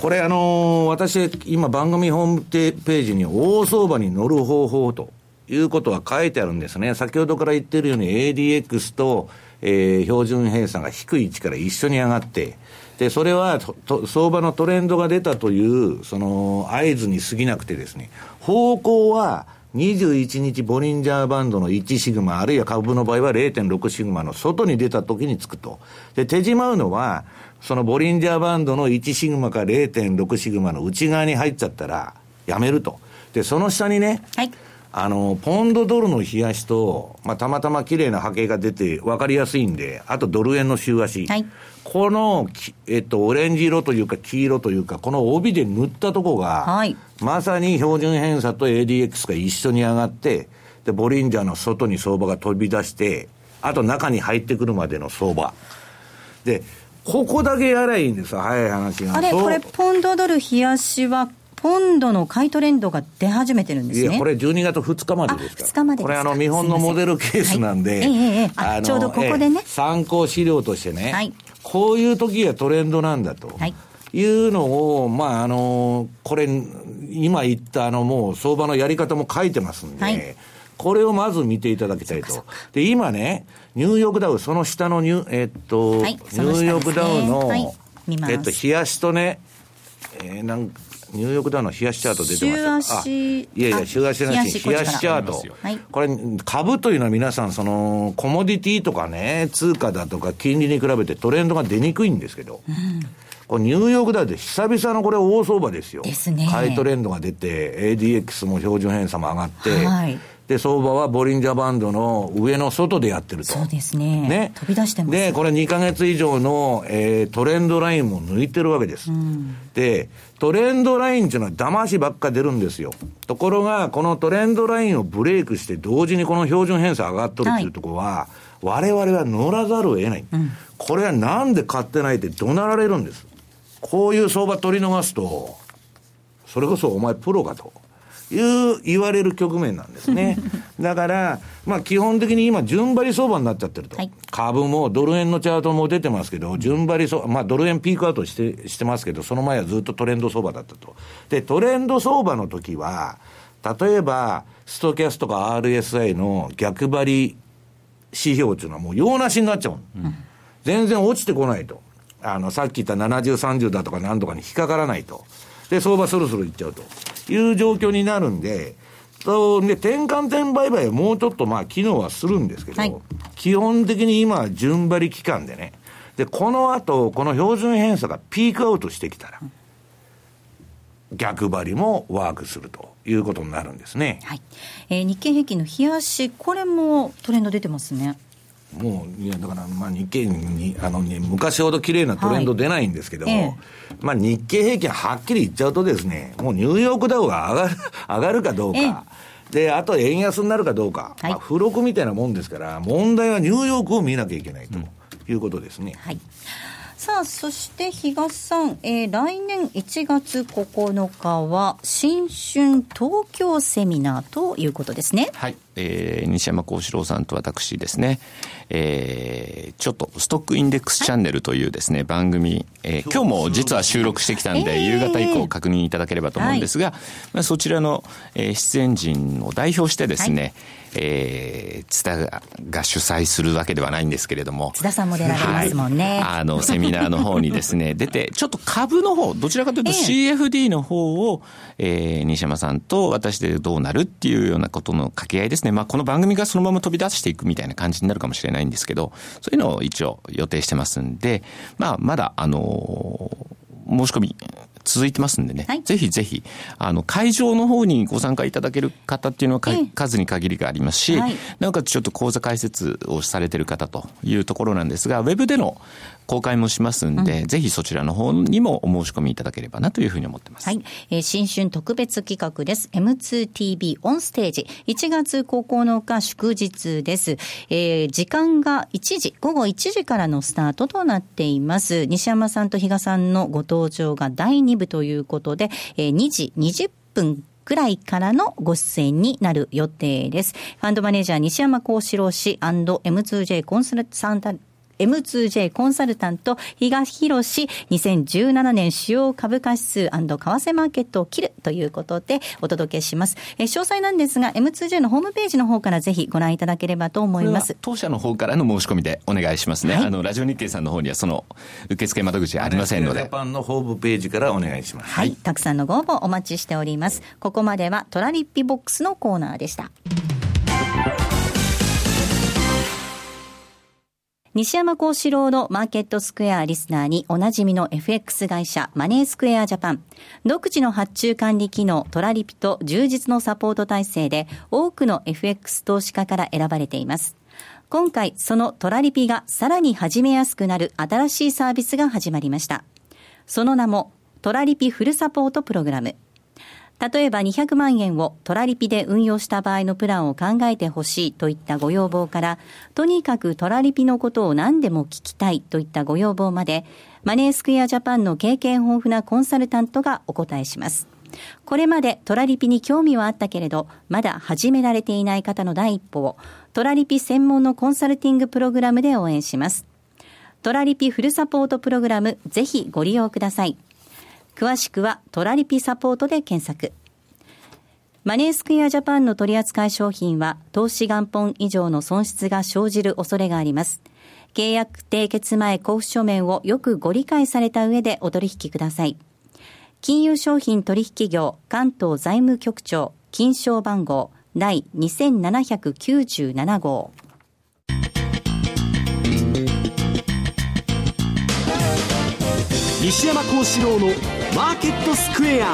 これあのー、私、今番組ホームページに大相場に乗る方法ということは書いてあるんですね。先ほどから言ってるように ADX と、えー、標準偏差が低い位置から一緒に上がって、で、それは相場のトレンドが出たという、その合図に過ぎなくてですね、方向は21日ボリンジャーバンドの1シグマ、あるいは株の場合は0.6シグマの外に出た時につくと。で、手じまうのは、そのボリンジャーバンドの1シグマか0.6シグマの内側に入っちゃったら、やめると。で、その下にね、はい、あの、ポンドドルの冷やしと、まあ、たまたま綺麗な波形が出て分かりやすいんで、あとドル円の週足。はい、この、えっと、オレンジ色というか黄色というか、この帯で塗ったとこが、はい、まさに標準偏差と ADX が一緒に上がって、で、ボリンジャーの外に相場が飛び出して、あと中に入ってくるまでの相場。で、ここだけやらいいんですよ、早い話が。あれ、これ、ポンドドル冷やしはポンドの買いトレンドが出始めてるんですね。いや、これ12月2日までですから。2日までこれあの、見本のモデルケースなんで、はい、ええええ、ちょうどここでね、参考資料としてね、はい、こういう時がトレンドなんだと。はいいうのを、まあ、あの、これ、今言ったあの、もう相場のやり方も書いてますんで、はい、これをまず見ていただきたいと。で、今ね、ニューヨークダウ、その下のニュ,、えっと、はい、ニューヨークダウの、はい、えっと、冷やしとね、えー、なんニューヨークダウの冷やしチャート出てます。週足いやいや、週足ないし、冷やしチャート。これ、株というのは皆さん、その、コモディティとかね、通貨だとか、金利に比べてトレンドが出にくいんですけど、うん、これニューヨークダウで久々のこれ大相場ですよ。ですね。買いトレンドが出て、ADX も標準偏差も上がって、はいで、相場はボリンジャーバンドの上の外でやってると。そうですね。ね。飛び出してます。で、これ2ヶ月以上の、えー、トレンドラインも抜いてるわけです。うん、で、トレンドラインっていうのは騙しばっか出るんですよ。ところが、このトレンドラインをブレイクして同時にこの標準偏差上がっとるっていうところは、はい、我々は乗らざるを得ない。うん、これはなんで買ってないって怒鳴られるんです。こういう相場取り逃すと、それこそお前プロかと。いう言われる局面なんですね。(laughs) だから、まあ基本的に今、順張り相場になっちゃってると。はい、株もドル円のチャートも出てますけど、順張り相場、まあドル円ピークアウトしてしてますけど、その前はずっとトレンド相場だったと。で、トレンド相場の時は、例えば、ストキャスとか RSI の逆張り指標っていうのはもう用なしになっちゃう。うん、全然落ちてこないと。あの、さっき言った70、30だとか何とかに引っかからないと。で、相場そろそろいっちゃうという状況になるんで、とで転換点売買はもうちょっとまあ機能はするんですけど、はい、基本的に今は順張り期間でね、で、この後、この標準偏差がピークアウトしてきたら、逆張りもワークするということになるんですね。はい。えー、日経平均の冷やし、これもトレンド出てますね。もう、いや、だから、まあ、日経に、あの、ね、昔ほど綺麗なトレンド出ないんですけど、はい。ええ、まあ、日経平均はっきり言っちゃうとですね、もうニューヨークダウが上がる、上がるかどうか、え、で、あと円安になるかどうか、はい、まあ、付録みたいなもんですから、問題はニューヨークを見なきゃいけないということですね。はいさあ、そして比嘉さん、えー、来年1月9日は新春東京セミナーということですね。はい。えー、西山幸四郎さんと私ですね、えー、ちょっとストックインデックスチャンネルというですね、はい、番組、えー、今日も実は収録してきたんで、夕方以降確認いただければと思うんですが、はい、まあ、そちらの、えー、出演陣を代表してですね、はいえー、津田が主催するわけではないんですけれども。津田さんも出られますもんね。はい、あの、セミナーの方にですね、(laughs) 出て、ちょっと株の方、どちらかというと CFD の方を、えー、西山さんと私でどうなるっていうようなことの掛け合いですね。まあ、この番組がそのまま飛び出していくみたいな感じになるかもしれないんですけど、そういうのを一応予定してますんで、まあ、まだ、あのー、申し込み続いてますんでね、はい、ぜひぜひ、あの、会場の方にご参加いただける方っていうのは、ええ、数に限りがありますし、はい、なおかつちょっと講座解説をされてる方というところなんですが、ウェブでの公開もしますんで、うん、ぜひそちらの方にもお申し込みいただければなというふうに思ってます。はい。えー、新春特別企画です。M2TV オンステージ。1月9日祝日です。えー、時間が1時、午後1時からのスタートとなっています。西山さんと比嘉さんのご登場が第2部ということで、えー、2時20分くらいからのご出演になる予定です。ファンドマネージャー西山幸四郎氏 &M2J コンサルタン M2J コンサルタント、東広し、2017年主要株価指数為替マーケットを切るということでお届けします。え詳細なんですが、M2J のホームページの方からぜひご覧いただければと思います。当社の方からの申し込みでお願いしますね。はい、あの、ラジオ日経さんの方にはその受付窓口ありませんので。ジャパンのホームページからお願いします。はい。たくさんのご応募お待ちしております。ここまではトラリッピボックスのコーナーでした。西山幸四郎のマーケットスクエアリスナーにおなじみの FX 会社マネースクエアジャパン。独自の発注管理機能トラリピと充実のサポート体制で多くの FX 投資家から選ばれています。今回そのトラリピがさらに始めやすくなる新しいサービスが始まりました。その名もトラリピフルサポートプログラム。例えば200万円をトラリピで運用した場合のプランを考えてほしいといったご要望から、とにかくトラリピのことを何でも聞きたいといったご要望まで、マネースクエアジャパンの経験豊富なコンサルタントがお答えします。これまでトラリピに興味はあったけれど、まだ始められていない方の第一歩を、トラリピ専門のコンサルティングプログラムで応援します。トラリピフルサポートプログラム、ぜひご利用ください。詳しくはトラリピサポートで検索。マネースクエアジャパンの取扱商品は投資元本以上の損失が生じる恐れがあります。契約締結前交付書面をよくご理解された上でお取引ください。金融商品取引業関東財務局長金賞番号第2797号。西山幸四郎のマーケットスクエア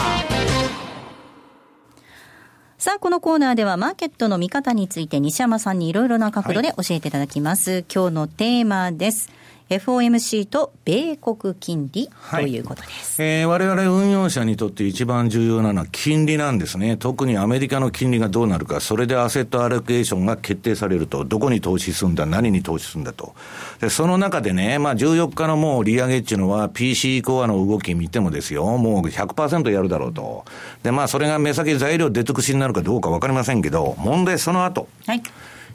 さあ、このコーナーではマーケットの見方について西山さんにいろいろな角度で教えていただきます。はい、今日のテーマです。FOMC と米国金利ということです。はい、えー、我々運用者にとって一番重要なのは金利なんですね。特にアメリカの金利がどうなるか、それでアセットアロケーションが決定されると、どこに投資するんだ、何に投資するんだと。で、その中でね、まあ14日のもう利上げっていうのは PC コアの動き見てもですよ、もう100%やるだろうと。で、まあそれが目先材料出尽くしになるかどうかわかりませんけど、問題その後。はい。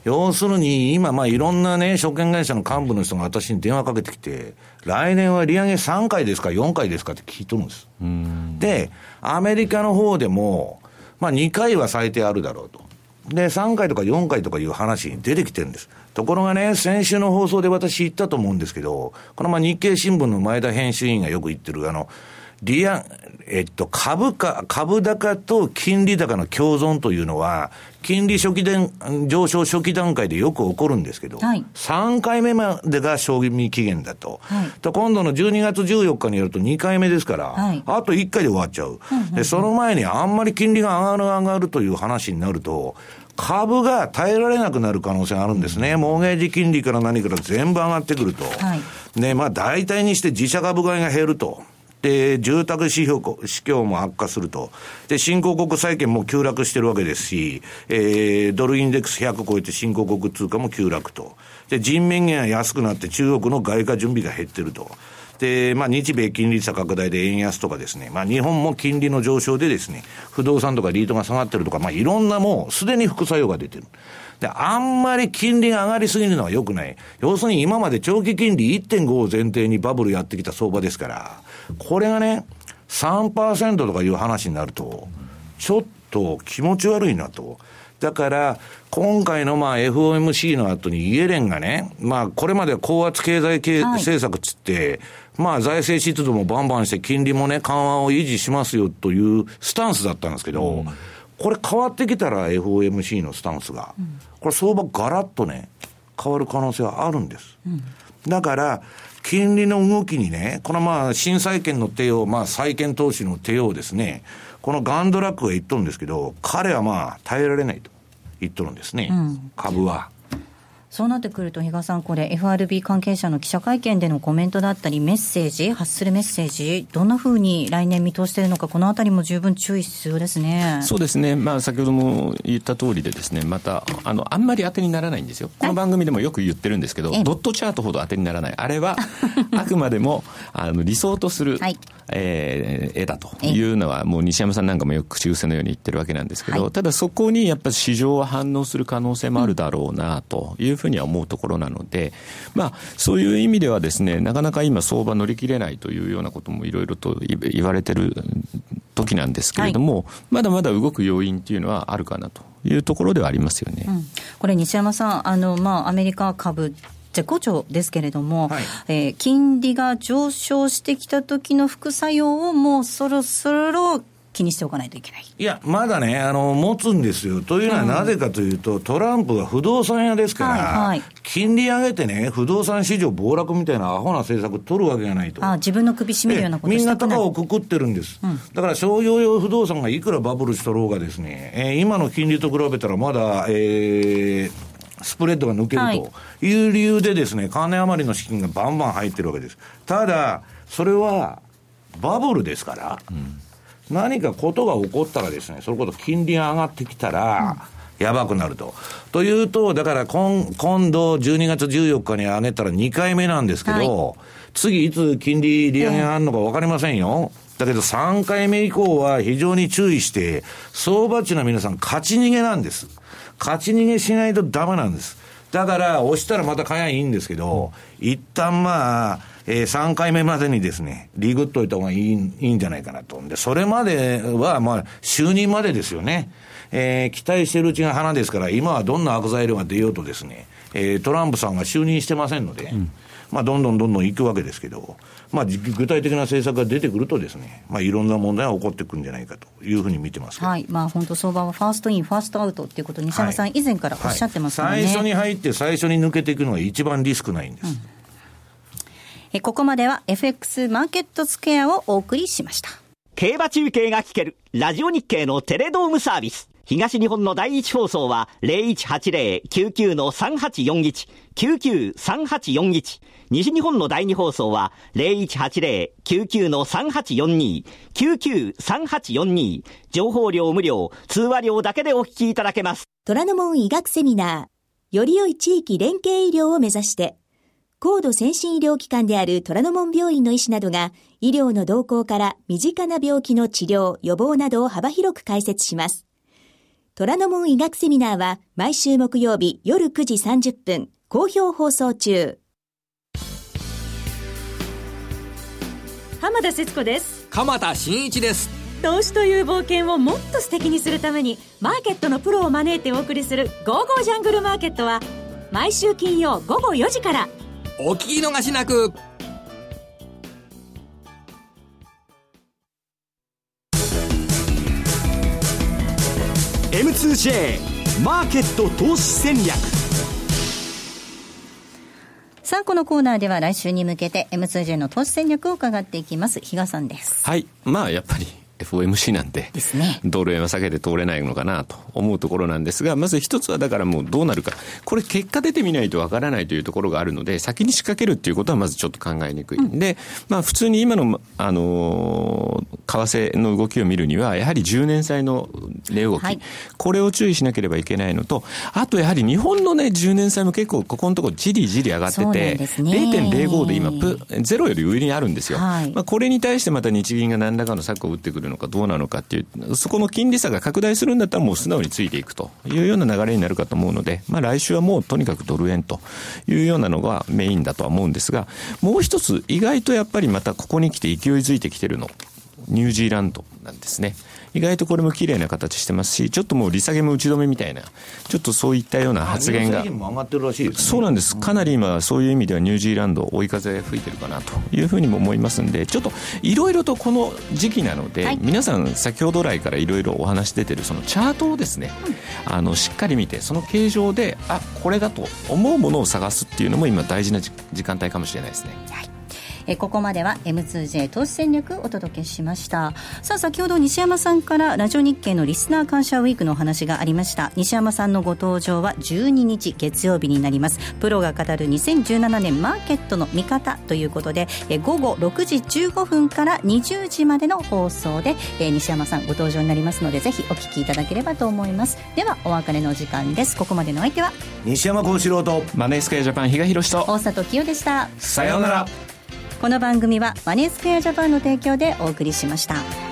要するに、今、まあ、いろんなね、証券会社の幹部の人が私に電話かけてきて、来年は利上げ3回ですか、4回ですかって聞いとるんです。で、アメリカの方でも、まあ、2回は最低あるだろうと。で、3回とか4回とかいう話に出てきてるんです。ところがね、先週の放送で私言ったと思うんですけど、このまあ日経新聞の前田編集員がよく言ってる、あの、利上、えっと、株価、株高と金利高の共存というのは、金利初期で上昇初期段階でよく起こるんですけど、はい、3回目までが賞味期限だと。はい、と今度の12月14日にやると2回目ですから、はい、あと1回で終わっちゃう。で、その前にあんまり金利が上がる上がるという話になると、株が耐えられなくなる可能性があるんですね。モーゲージ金利から何から全部上がってくると。はい、ね、まあ大体にして自社株買いが減ると。で、住宅指標、指標も悪化すると。で、新興国債券も急落してるわけですし、えー、ドルインデックス100超えて新興国通貨も急落と。で、人面減が安くなって中国の外貨準備が減ってると。で、まあ、日米金利差拡大で円安とかですね、まあ、日本も金利の上昇でですね、不動産とかリートが下がってるとか、まあ、いろんなもう、すでに副作用が出てる。で、あんまり金利が上がりすぎるのは良くない。要するに今まで長期金利1.5を前提にバブルやってきた相場ですから、これがね、3%とかいう話になると、ちょっと気持ち悪いなと。だから、今回のまあ FOMC の後にイエレンがね、まあこれまでは高圧経済系政策つって、まあ財政出動もバンバンして金利もね、緩和を維持しますよというスタンスだったんですけど、これ変わってきたら FOMC のスタンスが、これ相場ガラッとね、変わる可能性はあるんです。だから、金利の動きにね、このまあ、新債権の手を、まあ、債権投資の手をですね、このガンドラックが言っとるんですけど、彼はまあ、耐えられないと言っとるんですね、うん、株は。そうなってくると、比嘉さん、これ、FRB 関係者の記者会見でのコメントだったり、メッセージ、発するメッセージ、どんなふうに来年見通しているのか、このあたりも十分注意必要ですね。そうですね、まあ、先ほども言った通りで、ですねまたあの、あんまり当てにならないんですよ、この番組でもよく言ってるんですけど、ドットチャートほど当てにならない、あれは (laughs) あくまでもあの理想とする、はい、えー、絵だというのは、もう西山さんなんかもよく口癖のように言ってるわけなんですけど、はい、ただそこにやっぱり市場は反応する可能性もあるだろうなというふうには思うところなので、まあ、そういう意味ではですね、なかなか今相場乗り切れないというようなこともいろいろと言われてる時なんですけれども、はい、まだまだ動く要因っていうのはあるかなというところではありますよね。うん、これ西山さん、あの、まあ、アメリカ株絶好調ですけれども、はい、えー、金利が上昇してきた時の副作用をもうそろそろ気にしておかないといけないいや、まだね、あの持つんですよ。というのはなぜかというと、うん、トランプが不動産屋ですから、はいはい、金利上げてね、不動産市場暴落みたいなアホな政策取るわけがないと。あ自分の首絞めるようなことみんな高をくくってるんです。うん、だから商業用不動産がいくらバブルしとろうがですね、えー、今の金利と比べたらまだ、えー、スプレッドが抜けるという理由でですね、金余りの資金がバンバン入ってるわけです。ただ、それはバブルですから、うん、何かことが起こったらですね、それこそ金利が上がってきたら、やばくなると。というと、だから今今度12月14日に上げたら2回目なんですけど、はい、次いつ金利利上げがあるのか分かりませんよ。だけど3回目以降は非常に注意して、相場値の皆さん勝ち逃げなんです。勝ち逃げしないとダメなんです。だから、押したらまた買えばいいんですけど、うん、一旦まあ、えー、3回目までにですね、リグっといた方がいいいいんじゃないかなと。で、それまでは、まあ、就任までですよね。えー、期待してるうちが花ですから、今はどんな悪材料が出ようとですね、えー、トランプさんが就任してませんので、うん、まあ、どんどんどんどん行くわけですけど、まあ、具体的な政策が出てくるとですね、まあ、いろんな問題が起こってくるんじゃないかというふうに見てますはい、まあ、本当相場は first in、first out っていうこと、西山さん、以前からおっしゃってますね、はい、最初に入って、最初に抜けていくのが一番リスクないんです。うんえここまでは FX マーケットスクエアをお送りしました。競馬中継が聞けるラジオ日経のテレドームサービス。東日本の第一放送は0180-99-3841、99-3841。西日本の第二放送は0180-99-3842、99-3842。情報量無料、通話料だけでお聞きいただけます。虎ノ門医学セミナー、より良い地域連携医療を目指して、高度先進医療機関である虎ノ門病院の医師などが、医療の動向から身近な病気の治療、予防などを幅広く解説します。虎ノ門医学セミナーは毎週木曜日夜9時30分、好評放送中。浜田節子です。鎌田新一です。投資という冒険をもっと素敵にするために、マーケットのプロを招いてお送りする、ゴーゴージャングルマーケットは、毎週金曜午後4時から、お聞き逃しなく「M2J マーケット投資戦略」さあ、このコーナーでは来週に向けて M2J の投資戦略を伺っていきます。比嘉さんです。はい。まあ、やっぱり FOMC なんで、ですね、ドル円は避けて通れないのかなと思うところなんですが、まず一つはだからもうどうなるか、これ結果出てみないとわからないというところがあるので、先に仕掛けるっていうことはまずちょっと考えにくい。うん、で、まあ普通に今の、あのー、為替の動きを見るには、やはり10年債の値動き、はい、これを注意しなければいけないのと、あとやはり日本のね、10年債も結構ここのところじりじり上がってて、ね、0.05で今プ、ゼロより上にあるんですよ。はい、まあこれに対してまた日銀が何らかの策を打ってくるのかどうなのかっていう、そこの金利差が拡大するんだったらもう素直についていくというような流れになるかと思うので、まあ来週はもうとにかくドル円というようなのがメインだとは思うんですが、もう一つ意外とやっぱりまたここに来て勢いづいてきてるの、ニュージーランドなんですね。意外とこれも綺麗な形してますし、ちょっともう利下げも打ち止めみたいな、ちょっとそういったような発言が。そうなんです。かなり今、そういう意味ではニュージーランド、追い風吹いてるかなというふうにも思いますんで、ちょっといろいろとこの時期なので、はい、皆さん先ほど来からいろいろお話出てるそのチャートをですね、うん、あの、しっかり見て、その形状で、あ、これだと思うものを探すっていうのも今大事な時間帯かもしれないですね。はいえここまでは M2J 投資戦略お届けしました。さあ先ほど西山さんからラジオ日経のリスナー感謝ウィークのお話がありました。西山さんのご登場は12日月曜日になります。プロが語る2017年マーケットの見方ということでえ午後6時15分から20時までの放送でえ西山さんご登場になりますのでぜひお聞きいただければと思います。ではお別れの時間です。ここまでの相手は西山幸四郎とマネースクエアジャパン比嘉宏と大里清でした。さようならこの番組はマネースクエアジャパンの提供でお送りしました。